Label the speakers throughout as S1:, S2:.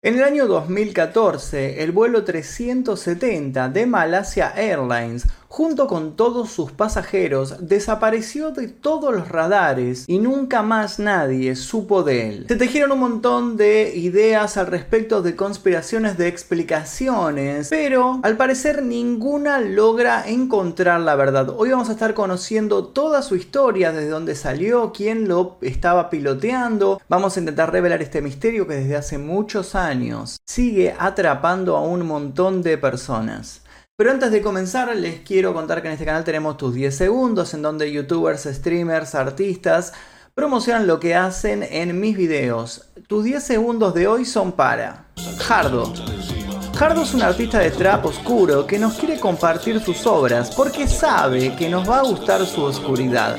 S1: En el año 2014, el vuelo 370 de Malaysia Airlines junto con todos sus pasajeros, desapareció de todos los radares y nunca más nadie supo de él. Se tejieron un montón de ideas al respecto de conspiraciones de explicaciones, pero al parecer ninguna logra encontrar la verdad. Hoy vamos a estar conociendo toda su historia, desde dónde salió, quién lo estaba piloteando. Vamos a intentar revelar este misterio que desde hace muchos años sigue atrapando a un montón de personas. Pero antes de comenzar, les quiero contar que en este canal tenemos tus 10 segundos, en donde youtubers, streamers, artistas promocionan lo que hacen en mis videos. Tus 10 segundos de hoy son para Hardo. Hardo es un artista de trap oscuro que nos quiere compartir sus obras porque sabe que nos va a gustar su oscuridad.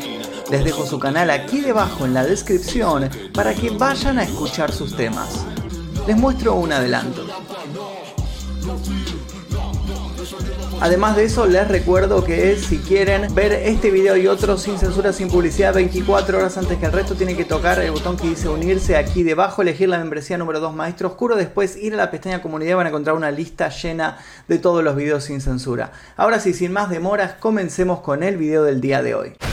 S1: Les dejo su canal aquí debajo en la descripción para que vayan a escuchar sus temas. Les muestro un adelanto. Además de eso, les recuerdo que si quieren ver este video y otros sin censura, sin publicidad, 24 horas antes que el resto, tienen que tocar el botón que dice unirse aquí debajo, elegir la membresía número 2 Maestro Oscuro, después ir a la pestaña comunidad y van a encontrar una lista llena de todos los videos sin censura. Ahora sí, sin más demoras, comencemos con el video del día de hoy.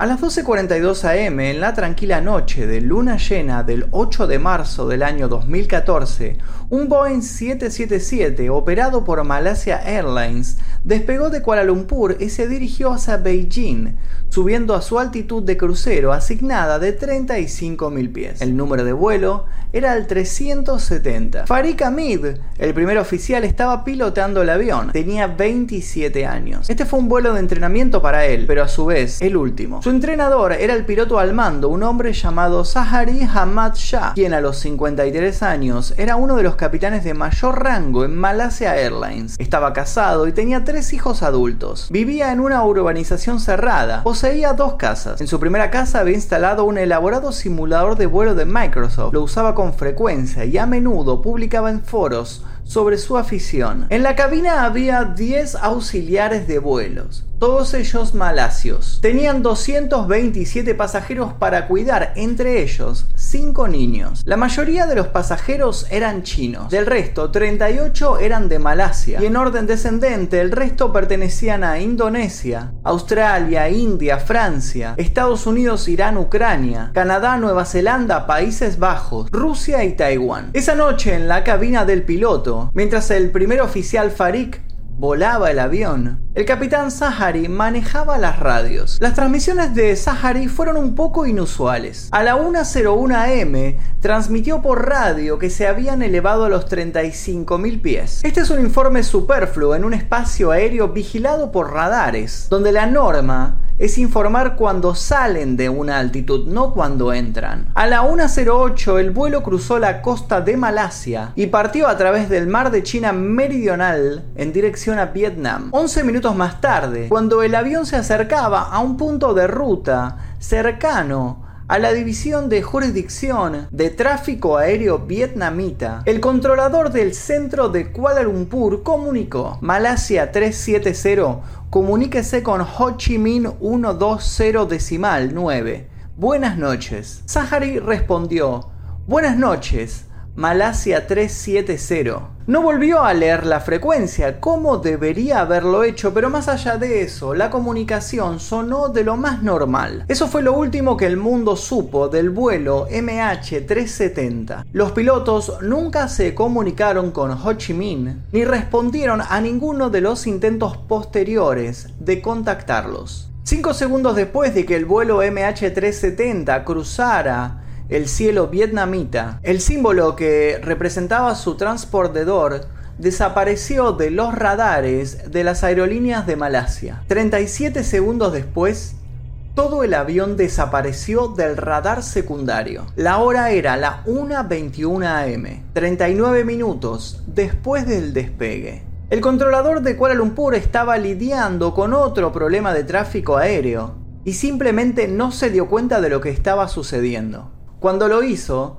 S1: A las 12.42 am, en la tranquila noche de luna llena del 8 de marzo del año 2014, un Boeing 777 operado por Malaysia Airlines despegó de Kuala Lumpur y se dirigió hacia Beijing, subiendo a su altitud de crucero asignada de 35.000 pies. El número de vuelo era el 370. Farik Hamid, el primer oficial, estaba pilotando el avión. Tenía 27 años. Este fue un vuelo de entrenamiento para él, pero a su vez el último. Su entrenador era el piloto al mando, un hombre llamado Zahari Hamad Shah, quien a los 53 años era uno de los capitanes de mayor rango en Malaysia Airlines. Estaba casado y tenía tres hijos adultos. Vivía en una urbanización cerrada. Poseía dos casas. En su primera casa había instalado un elaborado simulador de vuelo de Microsoft. Lo usaba con frecuencia y a menudo publicaba en foros sobre su afición. En la cabina había 10 auxiliares de vuelos, todos ellos malasios. Tenían 227 pasajeros para cuidar, entre ellos 5 niños. La mayoría de los pasajeros eran chinos, del resto 38 eran de Malasia y en orden descendente el resto pertenecían a Indonesia, Australia, India, Francia, Estados Unidos, Irán, Ucrania, Canadá, Nueva Zelanda, Países Bajos, Rusia y Taiwán. Esa noche en la cabina del piloto mientras el primer oficial Farik volaba el avión. El capitán Zahari manejaba las radios. Las transmisiones de Zahari fueron un poco inusuales. A la 1.01 am transmitió por radio que se habían elevado a los 35.000 pies. Este es un informe superfluo en un espacio aéreo vigilado por radares, donde la norma es informar cuando salen de una altitud, no cuando entran. A la 1.08 el vuelo cruzó la costa de Malasia y partió a través del mar de China meridional en dirección a Vietnam. 11 minutos más tarde, cuando el avión se acercaba a un punto de ruta cercano a la División de Jurisdicción de Tráfico Aéreo Vietnamita, el controlador del centro de Kuala Lumpur comunicó, Malasia 370, comuníquese con Ho Chi Minh 120 decimal 9. Buenas noches. Sahari respondió, Buenas noches, Malasia 370. No volvió a leer la frecuencia como debería haberlo hecho, pero más allá de eso, la comunicación sonó de lo más normal. Eso fue lo último que el mundo supo del vuelo MH370. Los pilotos nunca se comunicaron con Ho Chi Minh ni respondieron a ninguno de los intentos posteriores de contactarlos. Cinco segundos después de que el vuelo MH370 cruzara el cielo vietnamita, el símbolo que representaba su transportador, desapareció de los radares de las aerolíneas de Malasia. 37 segundos después, todo el avión desapareció del radar secundario. La hora era la 1.21 am, 39 minutos después del despegue. El controlador de Kuala Lumpur estaba lidiando con otro problema de tráfico aéreo y simplemente no se dio cuenta de lo que estaba sucediendo. Cuando lo hizo,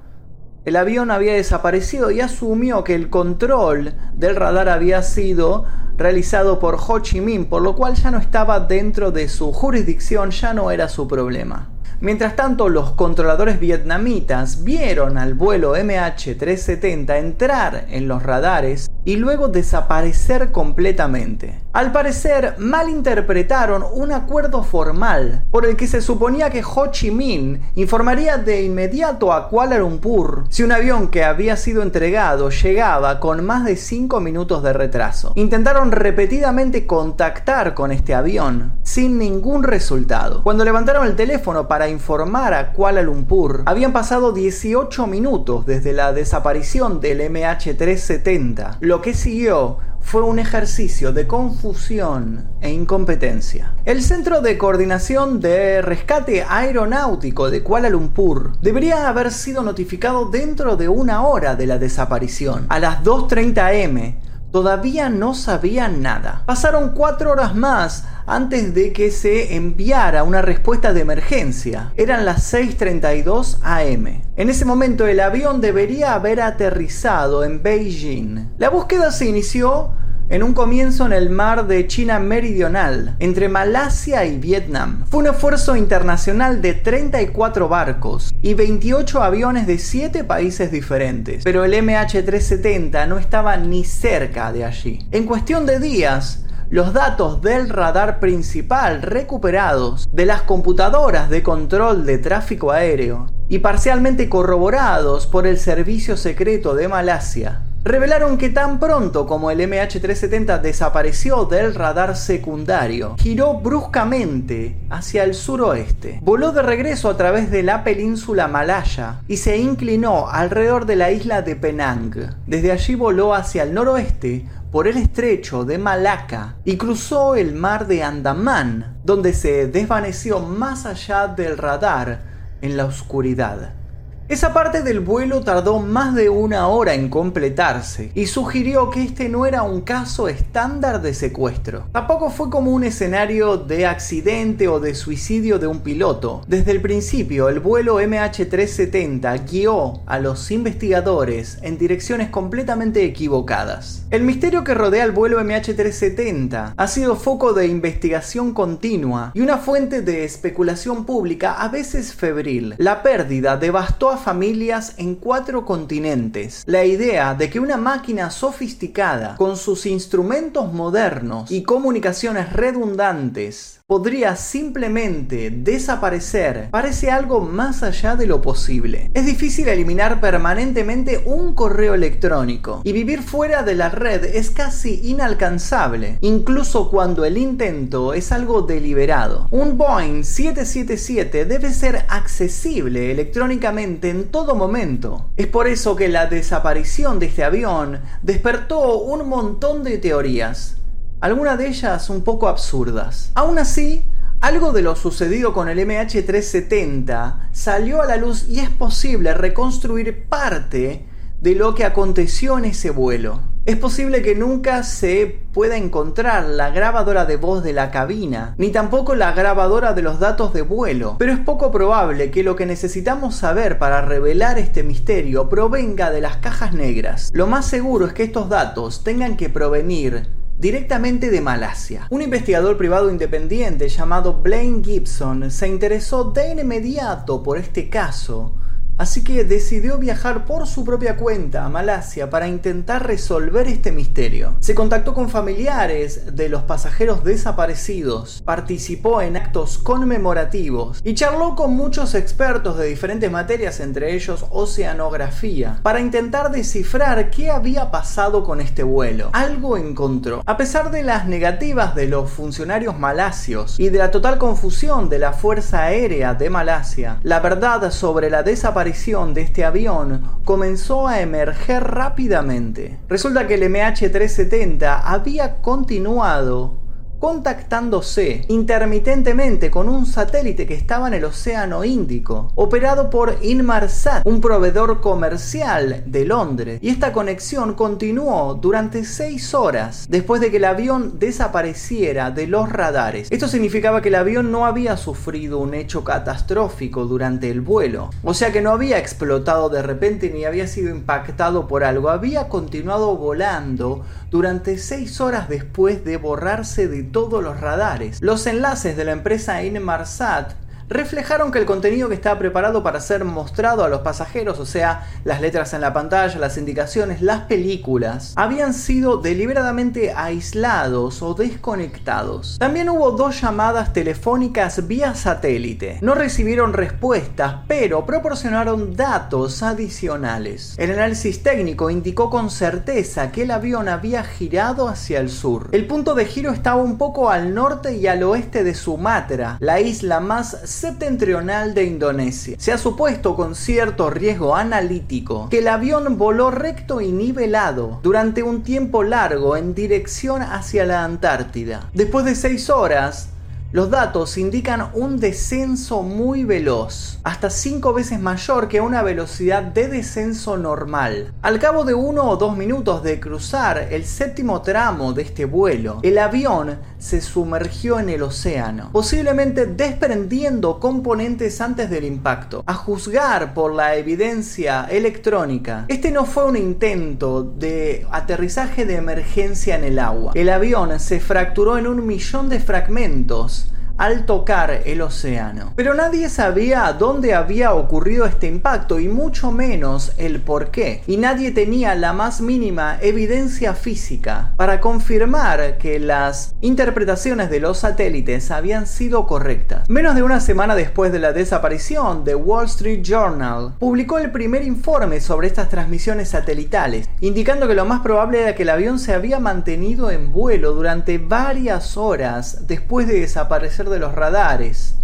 S1: el avión había desaparecido y asumió que el control del radar había sido realizado por Ho Chi Minh, por lo cual ya no estaba dentro de su jurisdicción, ya no era su problema. Mientras tanto, los controladores vietnamitas vieron al vuelo MH370 entrar en los radares y luego desaparecer completamente. Al parecer, malinterpretaron un acuerdo formal por el que se suponía que Ho Chi Minh informaría de inmediato a Kuala Lumpur si un avión que había sido entregado llegaba con más de 5 minutos de retraso. Intentaron repetidamente contactar con este avión sin ningún resultado. Cuando levantaron el teléfono para informar a Kuala Lumpur, habían pasado 18 minutos desde la desaparición del MH370. Lo que siguió fue un ejercicio de confusión e incompetencia. El Centro de Coordinación de Rescate Aeronáutico de Kuala Lumpur debería haber sido notificado dentro de una hora de la desaparición, a las 2.30 am. Todavía no sabían nada. Pasaron cuatro horas más antes de que se enviara una respuesta de emergencia. Eran las 6.32 am. En ese momento el avión debería haber aterrizado en Beijing. La búsqueda se inició en un comienzo en el mar de China Meridional, entre Malasia y Vietnam. Fue un esfuerzo internacional de 34 barcos y 28 aviones de 7 países diferentes, pero el MH370 no estaba ni cerca de allí. En cuestión de días, los datos del radar principal recuperados de las computadoras de control de tráfico aéreo y parcialmente corroborados por el Servicio Secreto de Malasia revelaron que tan pronto como el MH370 desapareció del radar secundario, giró bruscamente hacia el suroeste, voló de regreso a través de la península malaya y se inclinó alrededor de la isla de Penang. Desde allí voló hacia el noroeste por el estrecho de Malaca y cruzó el mar de Andamán, donde se desvaneció más allá del radar en la oscuridad. Esa parte del vuelo tardó más de una hora en completarse y sugirió que este no era un caso estándar de secuestro. Tampoco fue como un escenario de accidente o de suicidio de un piloto. Desde el principio, el vuelo MH370 guió a los investigadores en direcciones completamente equivocadas. El misterio que rodea el vuelo MH370 ha sido foco de investigación continua y una fuente de especulación pública a veces febril. La pérdida devastó a familias en cuatro continentes. La idea de que una máquina sofisticada, con sus instrumentos modernos y comunicaciones redundantes, podría simplemente desaparecer parece algo más allá de lo posible. Es difícil eliminar permanentemente un correo electrónico y vivir fuera de la red es casi inalcanzable, incluso cuando el intento es algo deliberado. Un Boeing 777 debe ser accesible electrónicamente en todo momento. Es por eso que la desaparición de este avión despertó un montón de teorías algunas de ellas un poco absurdas. Aún así, algo de lo sucedido con el MH370 salió a la luz y es posible reconstruir parte de lo que aconteció en ese vuelo. Es posible que nunca se pueda encontrar la grabadora de voz de la cabina, ni tampoco la grabadora de los datos de vuelo, pero es poco probable que lo que necesitamos saber para revelar este misterio provenga de las cajas negras. Lo más seguro es que estos datos tengan que provenir directamente de Malasia. Un investigador privado independiente llamado Blaine Gibson se interesó de inmediato por este caso Así que decidió viajar por su propia cuenta a Malasia para intentar resolver este misterio. Se contactó con familiares de los pasajeros desaparecidos, participó en actos conmemorativos y charló con muchos expertos de diferentes materias, entre ellos oceanografía, para intentar descifrar qué había pasado con este vuelo. Algo encontró. A pesar de las negativas de los funcionarios malasios y de la total confusión de la Fuerza Aérea de Malasia, la verdad sobre la desaparición de este avión comenzó a emerger rápidamente. Resulta que el MH370 había continuado contactándose intermitentemente con un satélite que estaba en el Océano Índico, operado por Inmarsat, un proveedor comercial de Londres. Y esta conexión continuó durante seis horas después de que el avión desapareciera de los radares. Esto significaba que el avión no había sufrido un hecho catastrófico durante el vuelo, o sea que no había explotado de repente ni había sido impactado por algo, había continuado volando durante seis horas después de borrarse de todos los radares. Los enlaces de la empresa Inmarsat reflejaron que el contenido que estaba preparado para ser mostrado a los pasajeros, o sea, las letras en la pantalla, las indicaciones, las películas, habían sido deliberadamente aislados o desconectados. También hubo dos llamadas telefónicas vía satélite. No recibieron respuestas, pero proporcionaron datos adicionales. El análisis técnico indicó con certeza que el avión había girado hacia el sur. El punto de giro estaba un poco al norte y al oeste de Sumatra, la isla más septentrional de Indonesia. Se ha supuesto con cierto riesgo analítico que el avión voló recto y nivelado durante un tiempo largo en dirección hacia la Antártida. Después de seis horas, los datos indican un descenso muy veloz, hasta 5 veces mayor que una velocidad de descenso normal. Al cabo de uno o dos minutos de cruzar el séptimo tramo de este vuelo, el avión se sumergió en el océano, posiblemente desprendiendo componentes antes del impacto. A juzgar por la evidencia electrónica, este no fue un intento de aterrizaje de emergencia en el agua. El avión se fracturó en un millón de fragmentos al tocar el océano. Pero nadie sabía dónde había ocurrido este impacto y mucho menos el por qué. Y nadie tenía la más mínima evidencia física para confirmar que las interpretaciones de los satélites habían sido correctas. Menos de una semana después de la desaparición, The Wall Street Journal publicó el primer informe sobre estas transmisiones satelitales, indicando que lo más probable era que el avión se había mantenido en vuelo durante varias horas después de desaparecer de los radares,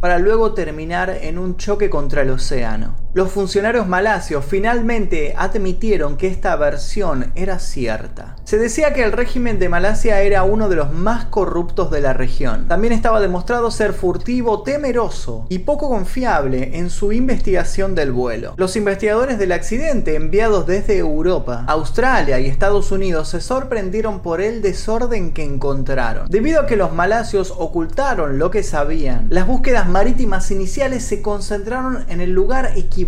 S1: para luego terminar en un choque contra el océano. Los funcionarios malasios finalmente admitieron que esta versión era cierta. Se decía que el régimen de Malasia era uno de los más corruptos de la región. También estaba demostrado ser furtivo, temeroso y poco confiable en su investigación del vuelo. Los investigadores del accidente enviados desde Europa, Australia y Estados Unidos se sorprendieron por el desorden que encontraron. Debido a que los malasios ocultaron lo que sabían, las búsquedas marítimas iniciales se concentraron en el lugar equivocado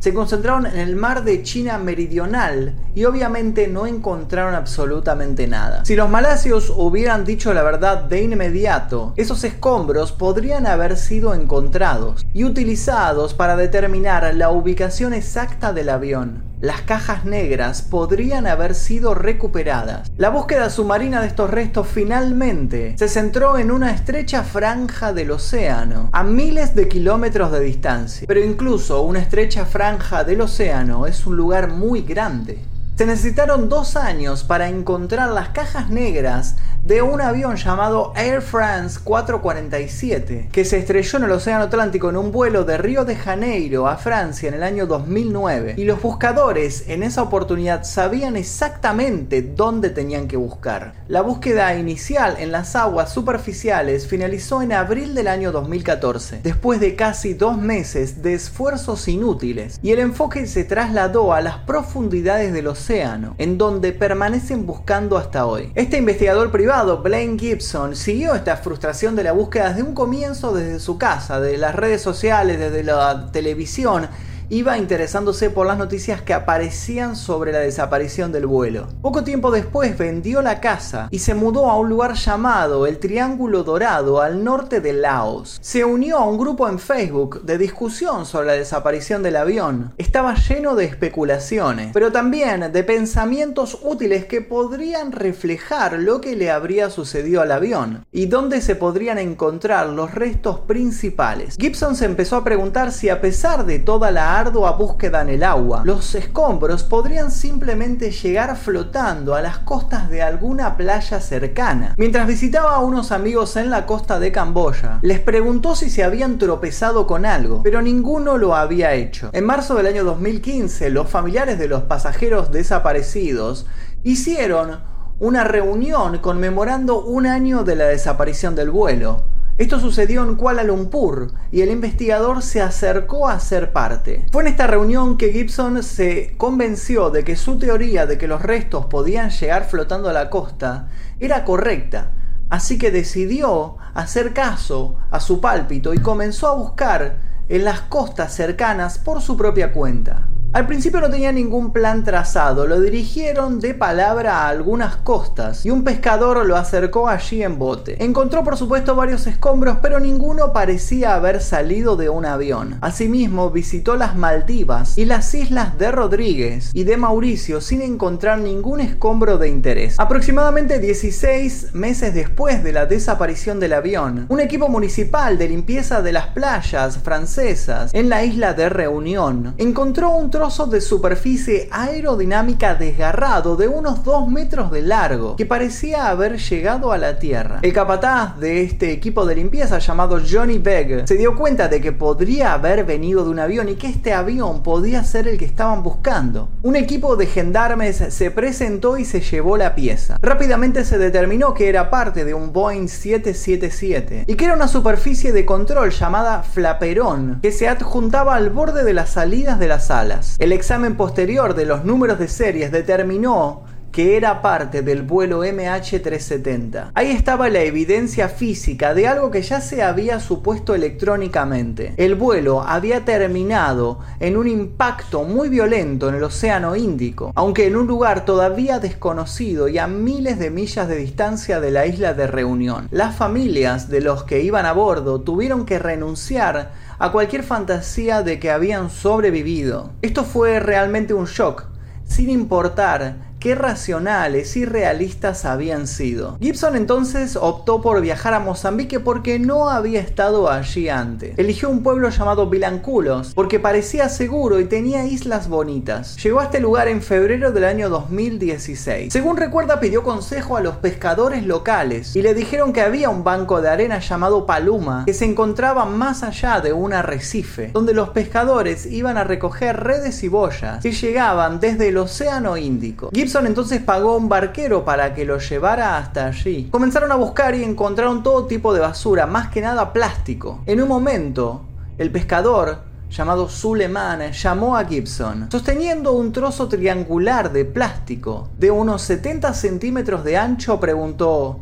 S1: se concentraron en el mar de China meridional y obviamente no encontraron absolutamente nada. Si los malasios hubieran dicho la verdad de inmediato, esos escombros podrían haber sido encontrados y utilizados para determinar la ubicación exacta del avión las cajas negras podrían haber sido recuperadas. La búsqueda submarina de estos restos finalmente se centró en una estrecha franja del océano, a miles de kilómetros de distancia. Pero incluso una estrecha franja del océano es un lugar muy grande. Se necesitaron dos años para encontrar las cajas negras de un avión llamado Air France 447, que se estrelló en el Océano Atlántico en un vuelo de Río de Janeiro a Francia en el año 2009. Y los buscadores en esa oportunidad sabían exactamente dónde tenían que buscar. La búsqueda inicial en las aguas superficiales finalizó en abril del año 2014, después de casi dos meses de esfuerzos inútiles, y el enfoque se trasladó a las profundidades del océano, en donde permanecen buscando hasta hoy. Este investigador privado Blaine Gibson, siguió esta frustración de la búsqueda desde un comienzo desde su casa, de las redes sociales, desde la televisión iba interesándose por las noticias que aparecían sobre la desaparición del vuelo. Poco tiempo después vendió la casa y se mudó a un lugar llamado el Triángulo Dorado al norte de Laos. Se unió a un grupo en Facebook de discusión sobre la desaparición del avión. Estaba lleno de especulaciones, pero también de pensamientos útiles que podrían reflejar lo que le habría sucedido al avión y dónde se podrían encontrar los restos principales. Gibson se empezó a preguntar si a pesar de toda la ardua búsqueda en el agua. Los escombros podrían simplemente llegar flotando a las costas de alguna playa cercana. Mientras visitaba a unos amigos en la costa de Camboya, les preguntó si se habían tropezado con algo, pero ninguno lo había hecho. En marzo del año 2015, los familiares de los pasajeros desaparecidos hicieron una reunión conmemorando un año de la desaparición del vuelo. Esto sucedió en Kuala Lumpur y el investigador se acercó a ser parte. Fue en esta reunión que Gibson se convenció de que su teoría de que los restos podían llegar flotando a la costa era correcta, así que decidió hacer caso a su pálpito y comenzó a buscar en las costas cercanas por su propia cuenta. Al principio no tenía ningún plan trazado, lo dirigieron de palabra a algunas costas y un pescador lo acercó allí en bote. Encontró por supuesto varios escombros, pero ninguno parecía haber salido de un avión. Asimismo, visitó las Maldivas y las islas de Rodríguez y de Mauricio sin encontrar ningún escombro de interés. Aproximadamente 16 meses después de la desaparición del avión, un equipo municipal de limpieza de las playas francesas en la isla de Reunión encontró un de superficie aerodinámica desgarrado de unos 2 metros de largo que parecía haber llegado a la Tierra. El capataz de este equipo de limpieza llamado Johnny Begg se dio cuenta de que podría haber venido de un avión y que este avión podía ser el que estaban buscando. Un equipo de gendarmes se presentó y se llevó la pieza. Rápidamente se determinó que era parte de un Boeing 777 y que era una superficie de control llamada flaperón que se adjuntaba al borde de las salidas de las alas. El examen posterior de los números de series determinó que era parte del vuelo MH370. Ahí estaba la evidencia física de algo que ya se había supuesto electrónicamente. El vuelo había terminado en un impacto muy violento en el Océano Índico, aunque en un lugar todavía desconocido y a miles de millas de distancia de la isla de Reunión. Las familias de los que iban a bordo tuvieron que renunciar a cualquier fantasía de que habían sobrevivido. Esto fue realmente un shock, sin importar qué racionales y realistas habían sido. Gibson entonces optó por viajar a Mozambique porque no había estado allí antes. Eligió un pueblo llamado Vilanculos porque parecía seguro y tenía islas bonitas. Llegó a este lugar en febrero del año 2016. Según recuerda pidió consejo a los pescadores locales y le dijeron que había un banco de arena llamado Paluma que se encontraba más allá de un arrecife, donde los pescadores iban a recoger redes y boyas que llegaban desde el Océano Índico entonces pagó a un barquero para que lo llevara hasta allí. Comenzaron a buscar y encontraron todo tipo de basura, más que nada plástico. En un momento, el pescador llamado Suleiman llamó a Gibson, sosteniendo un trozo triangular de plástico de unos 70 centímetros de ancho, preguntó,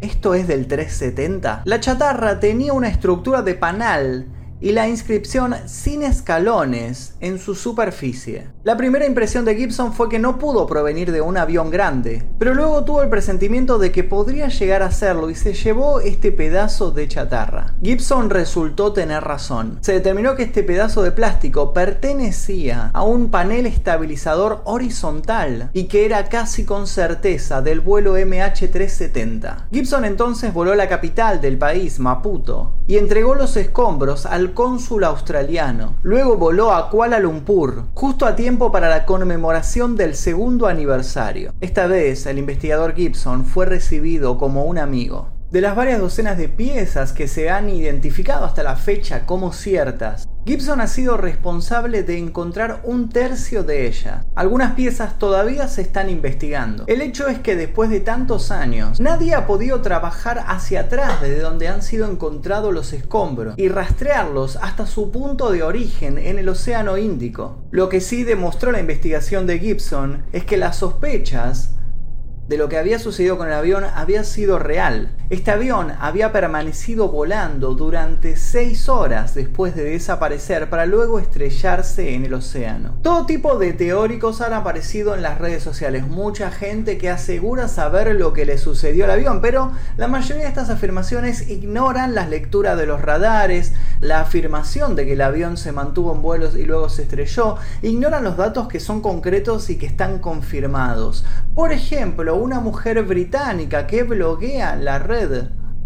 S1: ¿esto es del 370? La chatarra tenía una estructura de panal y la inscripción sin escalones en su superficie. La primera impresión de Gibson fue que no pudo provenir de un avión grande, pero luego tuvo el presentimiento de que podría llegar a serlo y se llevó este pedazo de chatarra. Gibson resultó tener razón. Se determinó que este pedazo de plástico pertenecía a un panel estabilizador horizontal y que era casi con certeza del vuelo MH370. Gibson entonces voló a la capital del país, Maputo, y entregó los escombros al cónsul australiano. Luego voló a Kuala Lumpur, justo a tiempo para la conmemoración del segundo aniversario. Esta vez el investigador Gibson fue recibido como un amigo. De las varias docenas de piezas que se han identificado hasta la fecha como ciertas, Gibson ha sido responsable de encontrar un tercio de ellas. Algunas piezas todavía se están investigando. El hecho es que después de tantos años, nadie ha podido trabajar hacia atrás desde donde han sido encontrados los escombros y rastrearlos hasta su punto de origen en el Océano Índico. Lo que sí demostró la investigación de Gibson es que las sospechas de lo que había sucedido con el avión había sido real. Este avión había permanecido volando durante 6 horas después de desaparecer para luego estrellarse en el océano. Todo tipo de teóricos han aparecido en las redes sociales, mucha gente que asegura saber lo que le sucedió al avión, pero la mayoría de estas afirmaciones ignoran las lecturas de los radares, la afirmación de que el avión se mantuvo en vuelos y luego se estrelló, ignoran los datos que son concretos y que están confirmados. Por ejemplo, una mujer británica que bloguea la red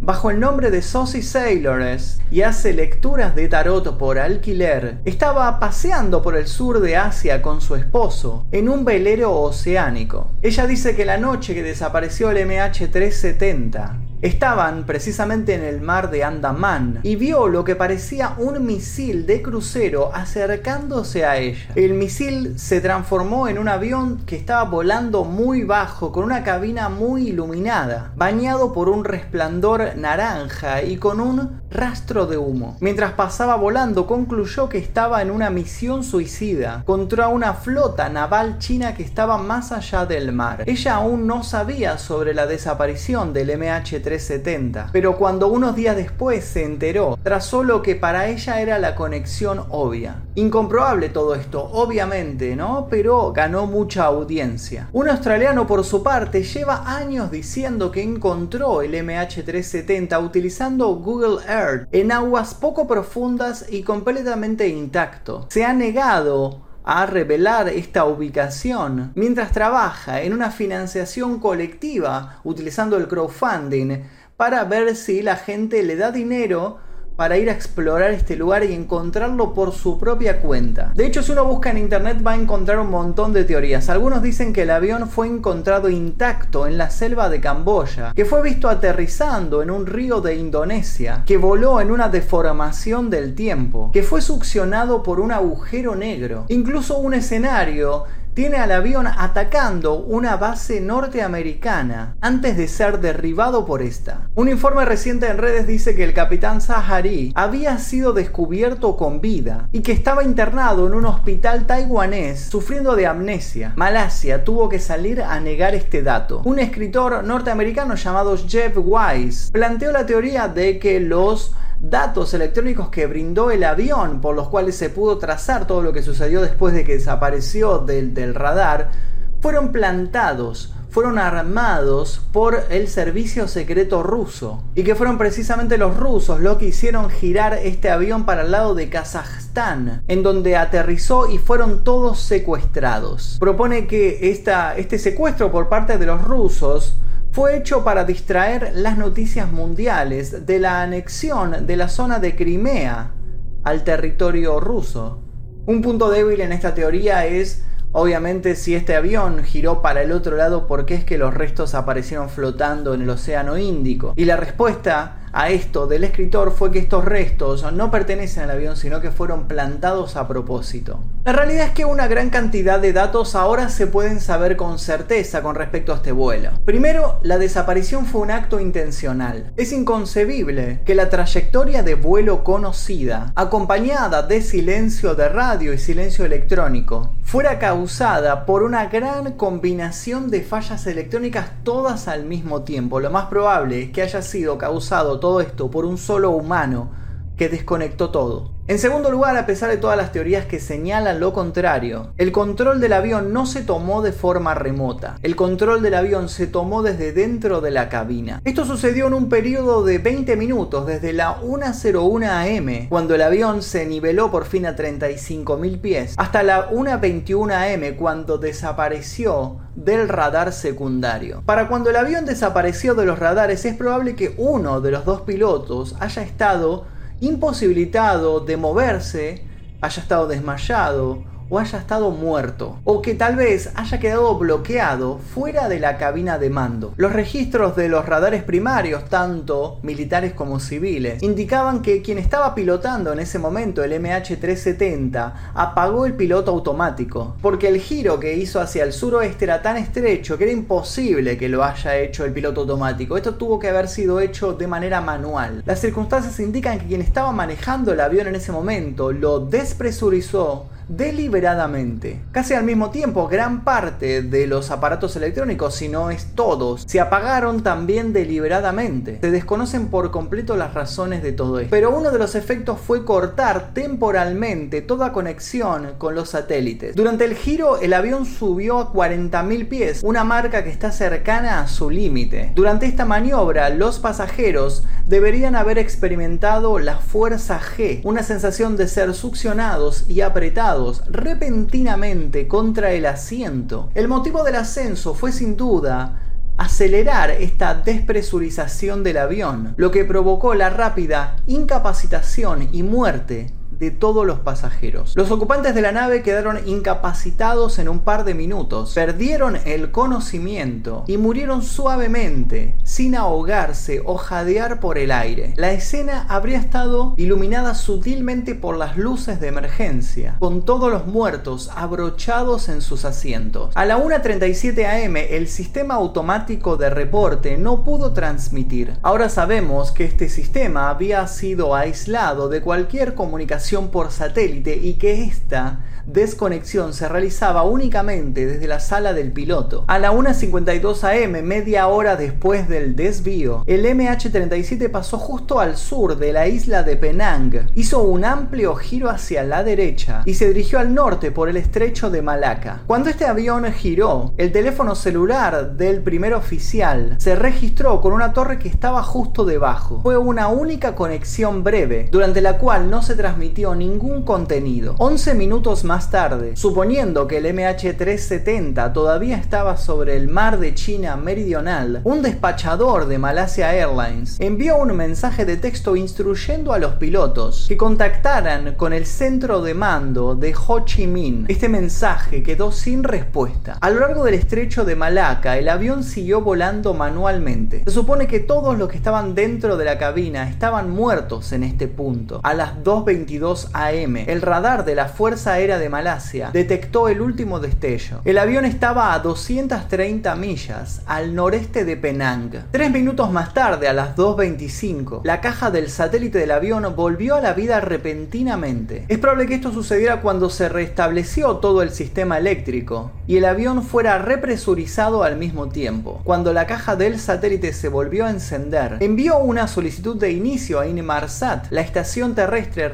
S1: bajo el nombre de Saucy Sailors y hace lecturas de tarot por alquiler, estaba paseando por el sur de Asia con su esposo en un velero oceánico. Ella dice que la noche que desapareció el MH370, Estaban precisamente en el mar de Andaman y vio lo que parecía un misil de crucero acercándose a ella. El misil se transformó en un avión que estaba volando muy bajo, con una cabina muy iluminada, bañado por un resplandor naranja y con un rastro de humo. Mientras pasaba volando, concluyó que estaba en una misión suicida contra una flota naval china que estaba más allá del mar. Ella aún no sabía sobre la desaparición del MH370, pero cuando unos días después se enteró, trazó lo que para ella era la conexión obvia. Incomprobable todo esto, obviamente, ¿no? Pero ganó mucha audiencia. Un australiano, por su parte, lleva años diciendo que encontró el MH370 utilizando Google En aguas poco profundas y completamente intacto. Se ha negado a revelar esta ubicación mientras trabaja en una financiación colectiva utilizando el crowdfunding para ver si la gente le da dinero para ir a explorar este lugar y encontrarlo por su propia cuenta. De hecho, si uno busca en internet va a encontrar un montón de teorías. Algunos dicen que el avión fue encontrado intacto en la selva de Camboya, que fue visto aterrizando en un río de Indonesia, que voló en una deformación del tiempo, que fue succionado por un agujero negro. Incluso un escenario tiene al avión atacando una base norteamericana antes de ser derribado por esta. Un informe reciente en redes dice que el capitán Sahari había sido descubierto con vida y que estaba internado en un hospital taiwanés sufriendo de amnesia. Malasia tuvo que salir a negar este dato. Un escritor norteamericano llamado Jeff Wise planteó la teoría de que los datos electrónicos que brindó el avión por los cuales se pudo trazar todo lo que sucedió después de que desapareció del, del radar, fueron plantados, fueron armados por el servicio secreto ruso y que fueron precisamente los rusos los que hicieron girar este avión para el lado de Kazajstán, en donde aterrizó y fueron todos secuestrados. Propone que este secuestro por parte de los rusos fue hecho para distraer las noticias mundiales de la anexión de la zona de Crimea al territorio ruso. Un punto débil en esta teoría es, obviamente, si este avión giró para el otro lado, ¿por qué es que los restos aparecieron flotando en el Océano Índico? Y la respuesta a esto del escritor fue que estos restos no pertenecen al avión, sino que fueron plantados a propósito. La realidad es que una gran cantidad de datos ahora se pueden saber con certeza con respecto a este vuelo. Primero, la desaparición fue un acto intencional. Es inconcebible que la trayectoria de vuelo conocida, acompañada de silencio de radio y silencio electrónico, fuera causada por una gran combinación de fallas electrónicas todas al mismo tiempo. Lo más probable es que haya sido causado todo esto por un solo humano que desconectó todo. En segundo lugar, a pesar de todas las teorías que señalan lo contrario, el control del avión no se tomó de forma remota. El control del avión se tomó desde dentro de la cabina. Esto sucedió en un periodo de 20 minutos, desde la 1.01 am, cuando el avión se niveló por fin a 35.000 pies, hasta la 1.21 am, cuando desapareció del radar secundario. Para cuando el avión desapareció de los radares, es probable que uno de los dos pilotos haya estado imposibilitado de moverse, haya estado desmayado o haya estado muerto, o que tal vez haya quedado bloqueado fuera de la cabina de mando. Los registros de los radares primarios, tanto militares como civiles, indicaban que quien estaba pilotando en ese momento el MH370 apagó el piloto automático, porque el giro que hizo hacia el suroeste era tan estrecho que era imposible que lo haya hecho el piloto automático. Esto tuvo que haber sido hecho de manera manual. Las circunstancias indican que quien estaba manejando el avión en ese momento lo despresurizó deliberadamente. Casi al mismo tiempo, gran parte de los aparatos electrónicos, si no es todos, se apagaron también deliberadamente. Se desconocen por completo las razones de todo esto. Pero uno de los efectos fue cortar temporalmente toda conexión con los satélites. Durante el giro, el avión subió a 40.000 pies, una marca que está cercana a su límite. Durante esta maniobra, los pasajeros deberían haber experimentado la fuerza G, una sensación de ser succionados y apretados repentinamente contra el asiento. El motivo del ascenso fue sin duda acelerar esta despresurización del avión, lo que provocó la rápida incapacitación y muerte de todos los pasajeros. Los ocupantes de la nave quedaron incapacitados en un par de minutos, perdieron el conocimiento y murieron suavemente, sin ahogarse o jadear por el aire. La escena habría estado iluminada sutilmente por las luces de emergencia, con todos los muertos abrochados en sus asientos. A la 1.37 am el sistema automático de reporte no pudo transmitir. Ahora sabemos que este sistema había sido aislado de cualquier comunicación por satélite y que esta desconexión se realizaba únicamente desde la sala del piloto. A la 1.52 am, media hora después del desvío, el MH-37 pasó justo al sur de la isla de Penang, hizo un amplio giro hacia la derecha y se dirigió al norte por el estrecho de Malaca. Cuando este avión giró, el teléfono celular del primer oficial se registró con una torre que estaba justo debajo. Fue una única conexión breve, durante la cual no se transmitió ningún contenido. 11 minutos más tarde, suponiendo que el MH370 todavía estaba sobre el mar de China meridional, un despachador de Malaysia Airlines envió un mensaje de texto instruyendo a los pilotos que contactaran con el centro de mando de Ho Chi Minh. Este mensaje quedó sin respuesta. A lo largo del estrecho de Malaca, el avión siguió volando manualmente. Se supone que todos los que estaban dentro de la cabina estaban muertos en este punto. A las 2.22 am, el radar de la Fuerza Aérea de Malasia detectó el último destello. El avión estaba a 230 millas al noreste de Penang. Tres minutos más tarde, a las 2.25, la caja del satélite del avión volvió a la vida repentinamente. Es probable que esto sucediera cuando se restableció todo el sistema eléctrico y el avión fuera represurizado al mismo tiempo. Cuando la caja del satélite se volvió a encender, envió una solicitud de inicio a Inmarsat. La estación terrestre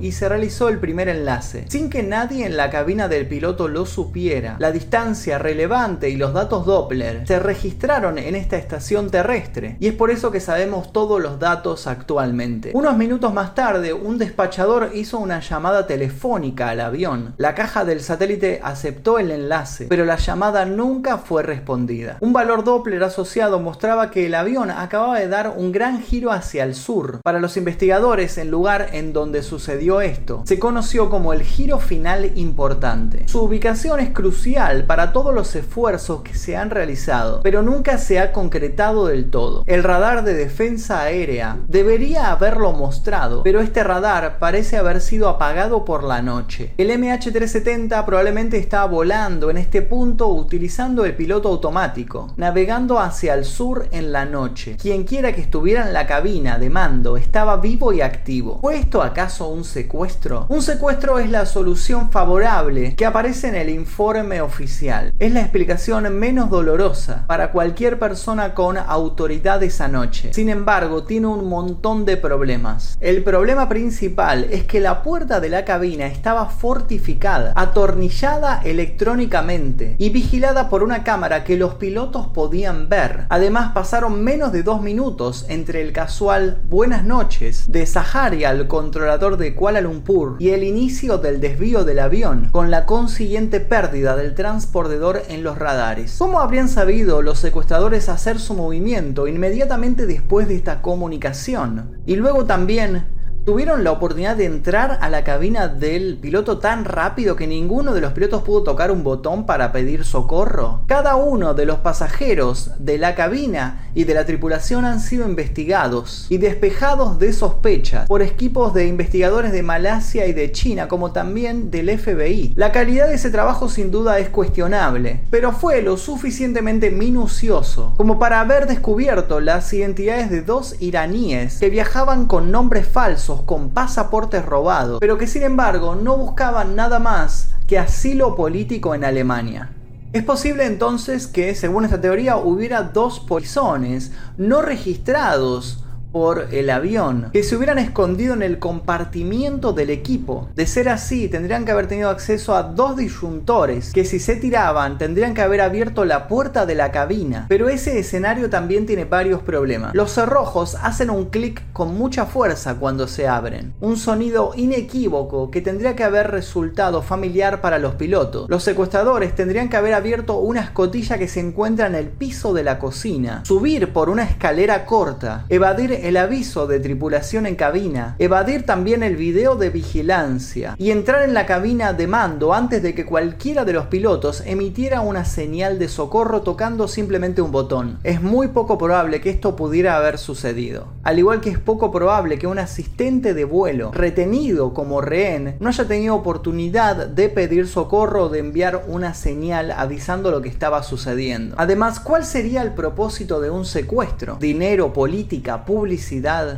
S1: y se realizó el primer enlace. Sin que nadie en la cabina del piloto lo supiera. La distancia relevante y los datos Doppler se registraron en esta estación terrestre y es por eso que sabemos todos los datos actualmente. Unos minutos más tarde, un despachador hizo una llamada telefónica al avión. La caja del satélite aceptó el enlace, pero la llamada nunca fue respondida. Un valor Doppler asociado mostraba que el avión acababa de dar un gran giro hacia el sur. Para los investigadores, el lugar en donde sucedió esto se conoció como el giro final importante. Su ubicación es crucial para todos los esfuerzos que se han realizado, pero nunca se ha concretado del todo. El radar de defensa aérea debería haberlo mostrado, pero este radar parece haber sido apagado por la noche. El MH370 probablemente estaba volando en este punto utilizando el piloto automático, navegando hacia el sur en la noche. Quien quiera que estuviera en la cabina de mando estaba vivo y activo. ¿Fue esto acaso un secuestro? Un secuestro es la solución favorable que aparece en el informe oficial. Es la explicación menos dolorosa para cualquier persona con autoridad esa noche. Sin embargo, tiene un montón de problemas. El problema principal es que la puerta de la cabina estaba fortificada, atornillada electrónicamente y vigilada por una cámara que los pilotos podían ver. Además, pasaron menos de dos minutos entre el casual buenas noches de Sahari al controlador de Kuala Lumpur y el inicio del desvío del avión, con la consiguiente pérdida del transportador en los radares. ¿Cómo habrían sabido los secuestradores hacer su movimiento inmediatamente después de esta comunicación? Y luego también tuvieron la oportunidad de entrar a la cabina del piloto tan rápido que ninguno de los pilotos pudo tocar un botón para pedir socorro? Cada uno de los pasajeros de la cabina y de la tripulación han sido investigados y despejados de sospechas por equipos de investigadores de Malasia y de China, como también del FBI. La calidad de ese trabajo sin duda es cuestionable, pero fue lo suficientemente minucioso como para haber descubierto las identidades de dos iraníes que viajaban con nombres falsos con pasaportes robados, pero que sin embargo no buscaban nada más que asilo político en Alemania. Es posible entonces que, según esta teoría, hubiera dos polizones no registrados por el avión, que se hubieran escondido en el compartimiento del equipo. De ser así, tendrían que haber tenido acceso a dos disyuntores, que si se tiraban, tendrían que haber abierto la puerta de la cabina. Pero ese escenario también tiene varios problemas. Los cerrojos hacen un clic con mucha fuerza cuando se abren, un sonido inequívoco que tendría que haber resultado familiar para los pilotos. Los secuestradores tendrían que haber abierto una escotilla que se encuentra en el piso de la cocina, subir por una escalera corta, evadir el aviso de tripulación en cabina, evadir también el video de vigilancia y entrar en la cabina de mando antes de que cualquiera de los pilotos emitiera una señal de socorro tocando simplemente un botón. Es muy poco probable que esto pudiera haber sucedido. Al igual que es poco probable que un asistente de vuelo retenido como rehén no haya tenido oportunidad de pedir socorro o de enviar una señal avisando lo que estaba sucediendo. Además, ¿cuál sería el propósito de un secuestro? Dinero, política,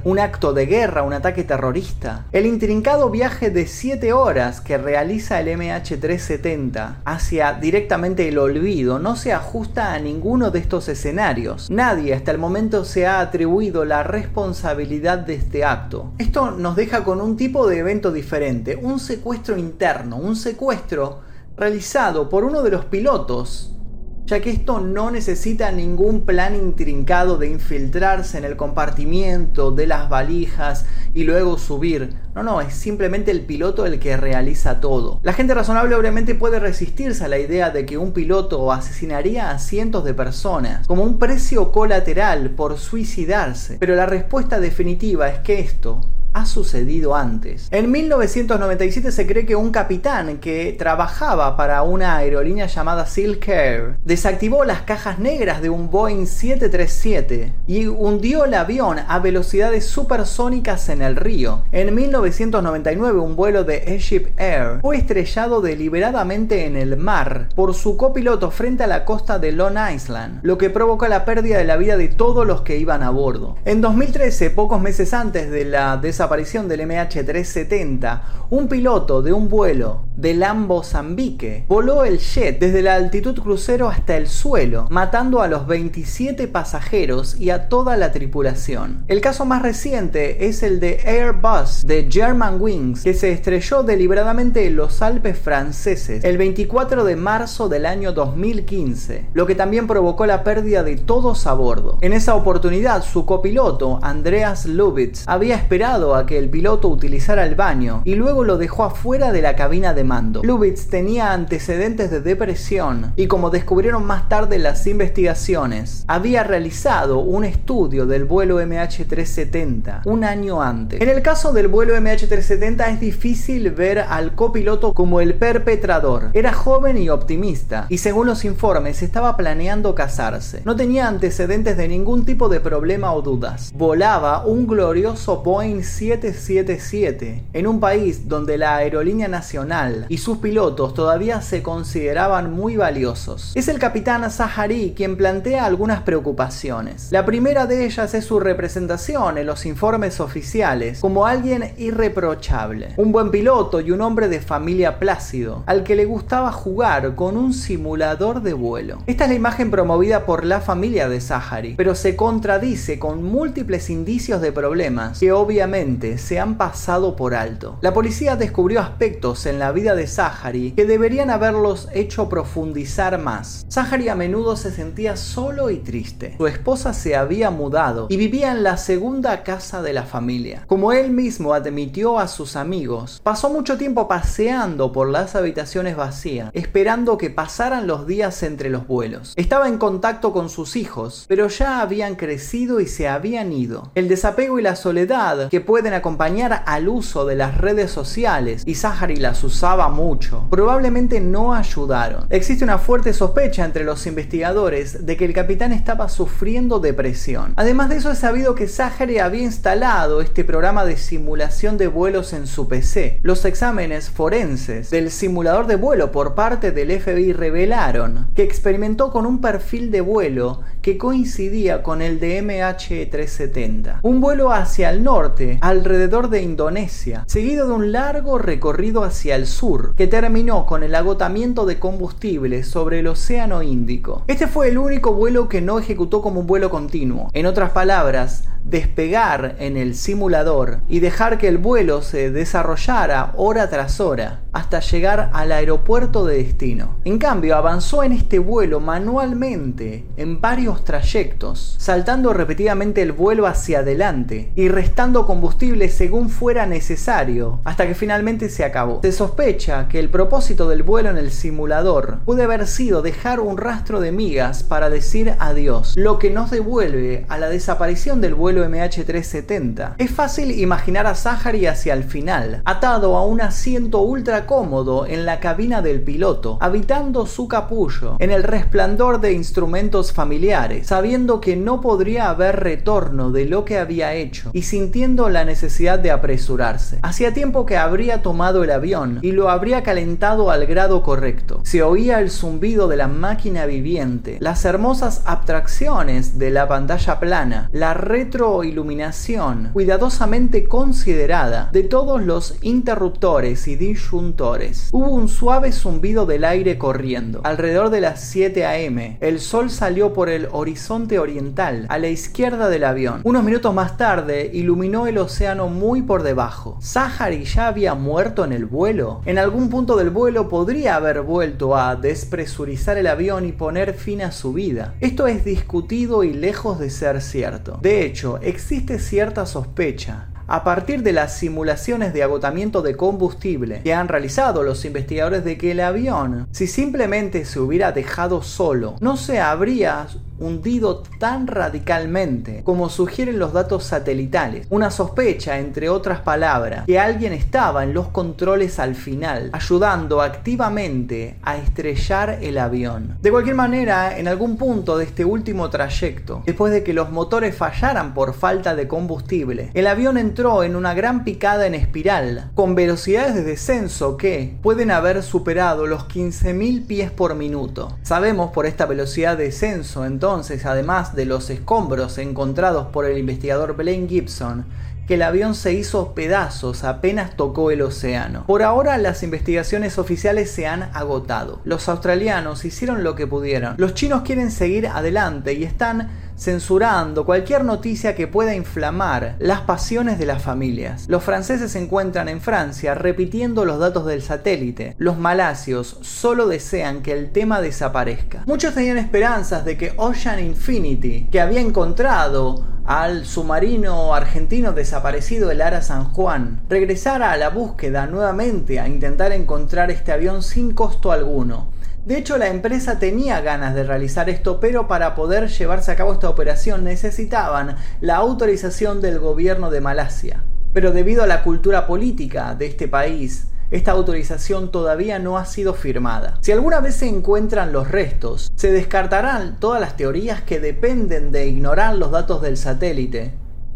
S1: un acto de guerra, un ataque terrorista. El intrincado viaje de 7 horas que realiza el MH370 hacia directamente el olvido no se ajusta a ninguno de estos escenarios. Nadie hasta el momento se ha atribuido la responsabilidad de este acto. Esto nos deja con un tipo de evento diferente, un secuestro interno, un secuestro realizado por uno de los pilotos ya que esto no necesita ningún plan intrincado de infiltrarse en el compartimiento de las valijas y luego subir. No, no, es simplemente el piloto el que realiza todo. La gente razonable obviamente puede resistirse a la idea de que un piloto asesinaría a cientos de personas como un precio colateral por suicidarse, pero la respuesta definitiva es que esto ha sucedido antes. En 1997 se cree que un capitán que trabajaba para una aerolínea llamada Silk Air desactivó las cajas negras de un Boeing 737 y hundió el avión a velocidades supersónicas en el río. En 1999 un vuelo de Egypt Air fue estrellado deliberadamente en el mar por su copiloto frente a la costa de Long Island, lo que provocó la pérdida de la vida de todos los que iban a bordo. En 2013, pocos meses antes de la desaparición aparición del MH370, un piloto de un vuelo de Lambo Zambique voló el jet desde la altitud crucero hasta el suelo, matando a los 27 pasajeros y a toda la tripulación. El caso más reciente es el de Airbus de German Wings, que se estrelló deliberadamente en los Alpes franceses el 24 de marzo del año 2015, lo que también provocó la pérdida de todos a bordo. En esa oportunidad, su copiloto, Andreas Lubitz, había esperado a que el piloto utilizara el baño y luego lo dejó afuera de la cabina de mando. Lubitz tenía antecedentes de depresión y como descubrieron más tarde las investigaciones, había realizado un estudio del vuelo MH370 un año antes. En el caso del vuelo MH370 es difícil ver al copiloto como el perpetrador. Era joven y optimista y según los informes estaba planeando casarse. No tenía antecedentes de ningún tipo de problema o dudas. Volaba un glorioso Boeing 777 en un país donde la aerolínea nacional y sus pilotos todavía se consideraban muy valiosos. Es el capitán Zahari quien plantea algunas preocupaciones. La primera de ellas es su representación en los informes oficiales como alguien irreprochable, un buen piloto y un hombre de familia plácido, al que le gustaba jugar con un simulador de vuelo. Esta es la imagen promovida por la familia de Zahari, pero se contradice con múltiples indicios de problemas que obviamente se han pasado por alto. La policía descubrió aspectos en la vida de Zahari que deberían haberlos hecho profundizar más. Zahari a menudo se sentía solo y triste. Su esposa se había mudado y vivía en la segunda casa de la familia. Como él mismo admitió a sus amigos, pasó mucho tiempo paseando por las habitaciones vacías, esperando que pasaran los días entre los vuelos. Estaba en contacto con sus hijos, pero ya habían crecido y se habían ido. El desapego y la soledad que pueden acompañar al uso de las redes sociales, y Zahari las usaba mucho, probablemente no ayudaron. Existe una fuerte sospecha entre los investigadores de que el capitán estaba sufriendo depresión. Además de eso es sabido que Zahari había instalado este programa de simulación de vuelos en su PC. Los exámenes forenses del simulador de vuelo por parte del FBI revelaron que experimentó con un perfil de vuelo que coincidía con el de MH370. Un vuelo hacia el norte alrededor de Indonesia, seguido de un largo recorrido hacia el sur, que terminó con el agotamiento de combustible sobre el Océano Índico. Este fue el único vuelo que no ejecutó como un vuelo continuo. En otras palabras, despegar en el simulador y dejar que el vuelo se desarrollara hora tras hora hasta llegar al aeropuerto de destino. En cambio, avanzó en este vuelo manualmente en varios trayectos, saltando repetidamente el vuelo hacia adelante y restando combustible según fuera necesario, hasta que finalmente se acabó. Se sospecha que el propósito del vuelo en el simulador puede haber sido dejar un rastro de migas para decir adiós, lo que nos devuelve a la desaparición del vuelo MH370. Es fácil imaginar a Zahari hacia el final, atado a un asiento ultra cómodo en la cabina del piloto, habitando su capullo, en el resplandor de instrumentos familiares, sabiendo que no podría haber retorno de lo que había hecho y sintiendo la necesidad de apresurarse. Hacía tiempo que habría tomado el avión y lo habría calentado al grado correcto. Se oía el zumbido de la máquina viviente, las hermosas abstracciones de la pantalla plana, la retroiluminación cuidadosamente considerada de todos los interruptores y disyuntores. Hubo un suave zumbido del aire corriendo. Alrededor de las 7 a.m., el sol salió por el horizonte oriental, a la izquierda del avión. Unos minutos más tarde, iluminó el océano muy por debajo. ¿Sahari ya había muerto en el vuelo? En algún punto del vuelo podría haber vuelto a despresurizar el avión y poner fin a su vida. Esto es discutido y lejos de ser cierto. De hecho, existe cierta sospecha a partir de las simulaciones de agotamiento de combustible que han realizado los investigadores de que el avión, si simplemente se hubiera dejado solo, no se habría hundido tan radicalmente como sugieren los datos satelitales. Una sospecha, entre otras palabras, que alguien estaba en los controles al final, ayudando activamente a estrellar el avión. De cualquier manera, en algún punto de este último trayecto, después de que los motores fallaran por falta de combustible, el avión entró en una gran picada en espiral, con velocidades de descenso que pueden haber superado los 15.000 pies por minuto. Sabemos por esta velocidad de descenso entonces además de los escombros encontrados por el investigador Blaine Gibson, que el avión se hizo pedazos apenas tocó el océano. Por ahora las investigaciones oficiales se han agotado. Los australianos hicieron lo que pudieron. Los chinos quieren seguir adelante y están censurando cualquier noticia que pueda inflamar las pasiones de las familias. Los franceses se encuentran en Francia repitiendo los datos del satélite. Los malasios solo desean que el tema desaparezca. Muchos tenían esperanzas de que Ocean Infinity, que había encontrado al submarino argentino desaparecido el Ara San Juan, regresara a la búsqueda nuevamente a intentar encontrar este avión sin costo alguno. De hecho, la empresa tenía ganas de realizar esto, pero para poder llevarse a cabo esta operación necesitaban la autorización del gobierno de Malasia. Pero debido a la cultura política de este país, esta autorización todavía no ha sido firmada. Si alguna vez se encuentran los restos, se descartarán todas las teorías que dependen de ignorar los datos del satélite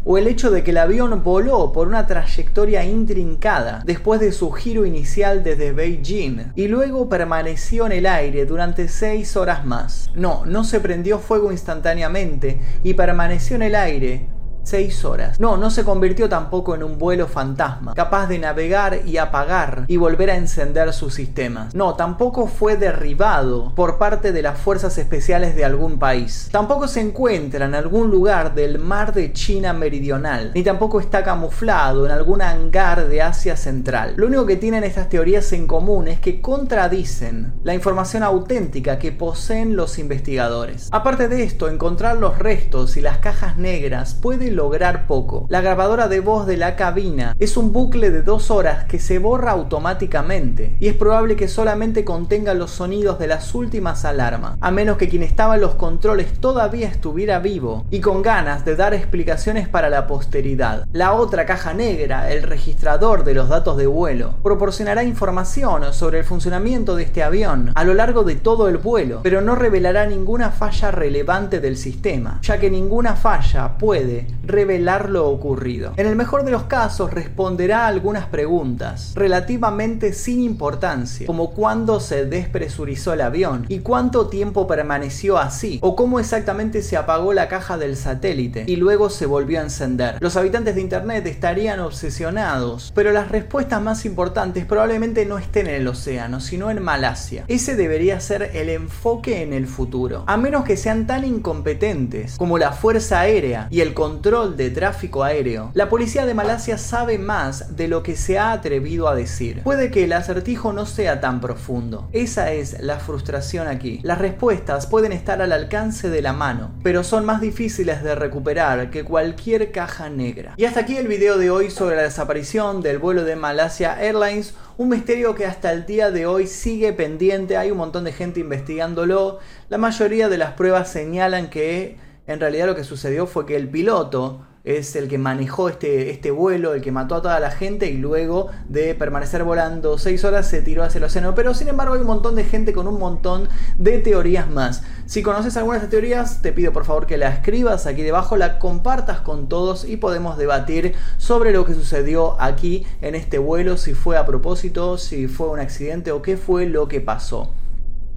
S1: o el hecho de que el avión voló por una trayectoria intrincada después de su giro inicial desde Beijing y luego permaneció en el aire durante 6 horas más. No, no se prendió fuego instantáneamente y permaneció en el aire 6 horas. No, no se convirtió tampoco en un vuelo fantasma, capaz de navegar y apagar y volver a encender sus sistemas. No, tampoco fue derribado por parte de las fuerzas especiales de algún país. Tampoco se encuentra en algún lugar del mar de China meridional, ni tampoco está camuflado en algún hangar de Asia Central. Lo único que tienen estas teorías en común es que contradicen la información auténtica que poseen los investigadores. Aparte de esto, encontrar los restos y las cajas negras puede lograr poco. La grabadora de voz de la cabina es un bucle de dos horas que se borra automáticamente y es probable que solamente contenga los sonidos de las últimas alarmas, a menos que quien estaba en los controles todavía estuviera vivo y con ganas de dar explicaciones para la posteridad. La otra caja negra, el registrador de los datos de vuelo, proporcionará información sobre el funcionamiento de este avión a lo largo de todo el vuelo, pero no revelará ninguna falla relevante del sistema, ya que ninguna falla puede revelar lo ocurrido. En el mejor de los casos responderá a algunas preguntas relativamente sin importancia, como cuándo se despresurizó el avión y cuánto tiempo permaneció así, o cómo exactamente se apagó la caja del satélite y luego se volvió a encender. Los habitantes de Internet estarían obsesionados, pero las respuestas más importantes probablemente no estén en el océano, sino en Malasia. Ese debería ser el enfoque en el futuro, a menos que sean tan incompetentes como la Fuerza Aérea y el control de tráfico aéreo, la policía de Malasia sabe más de lo que se ha atrevido a decir. Puede que el acertijo no sea tan profundo. Esa es la frustración aquí. Las respuestas pueden estar al alcance de la mano, pero son más difíciles de recuperar que cualquier caja negra. Y hasta aquí el video de hoy sobre la desaparición del vuelo de Malasia Airlines, un misterio que hasta el día de hoy sigue pendiente, hay un montón de gente investigándolo, la mayoría de las pruebas señalan que en realidad lo que sucedió fue que el piloto es el que manejó este, este vuelo, el que mató a toda la gente y luego de permanecer volando 6 horas se tiró hacia el océano. Pero sin embargo hay un montón de gente con un montón de teorías más. Si conoces algunas de teorías, te pido por favor que la escribas aquí debajo, la compartas con todos y podemos debatir sobre lo que sucedió aquí en este vuelo, si fue a propósito, si fue un accidente o qué fue lo que pasó.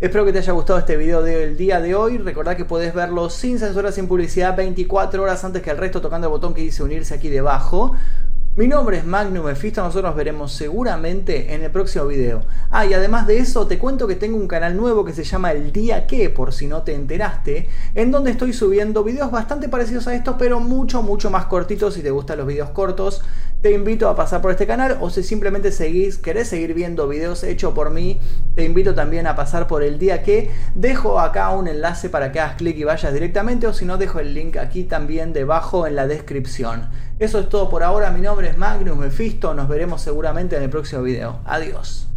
S1: Espero que te haya gustado este video del día de hoy. Recordad que puedes verlo sin censura, sin publicidad, 24 horas antes que el resto, tocando el botón que dice unirse aquí debajo. Mi nombre es Magnum Mephisto, nosotros nos veremos seguramente en el próximo video. Ah, y además de eso, te cuento que tengo un canal nuevo que se llama El Día Que, por si no te enteraste, en donde estoy subiendo videos bastante parecidos a estos, pero mucho, mucho más cortitos. Si te gustan los videos cortos, te invito a pasar por este canal, o si simplemente seguís, querés seguir viendo videos hechos por mí, te invito también a pasar por El Día Que. Dejo acá un enlace para que hagas clic y vayas directamente, o si no, dejo el link aquí también debajo en la descripción. Eso es todo por ahora, mi nombre es Magnus Mephisto, nos veremos seguramente en el próximo video. Adiós.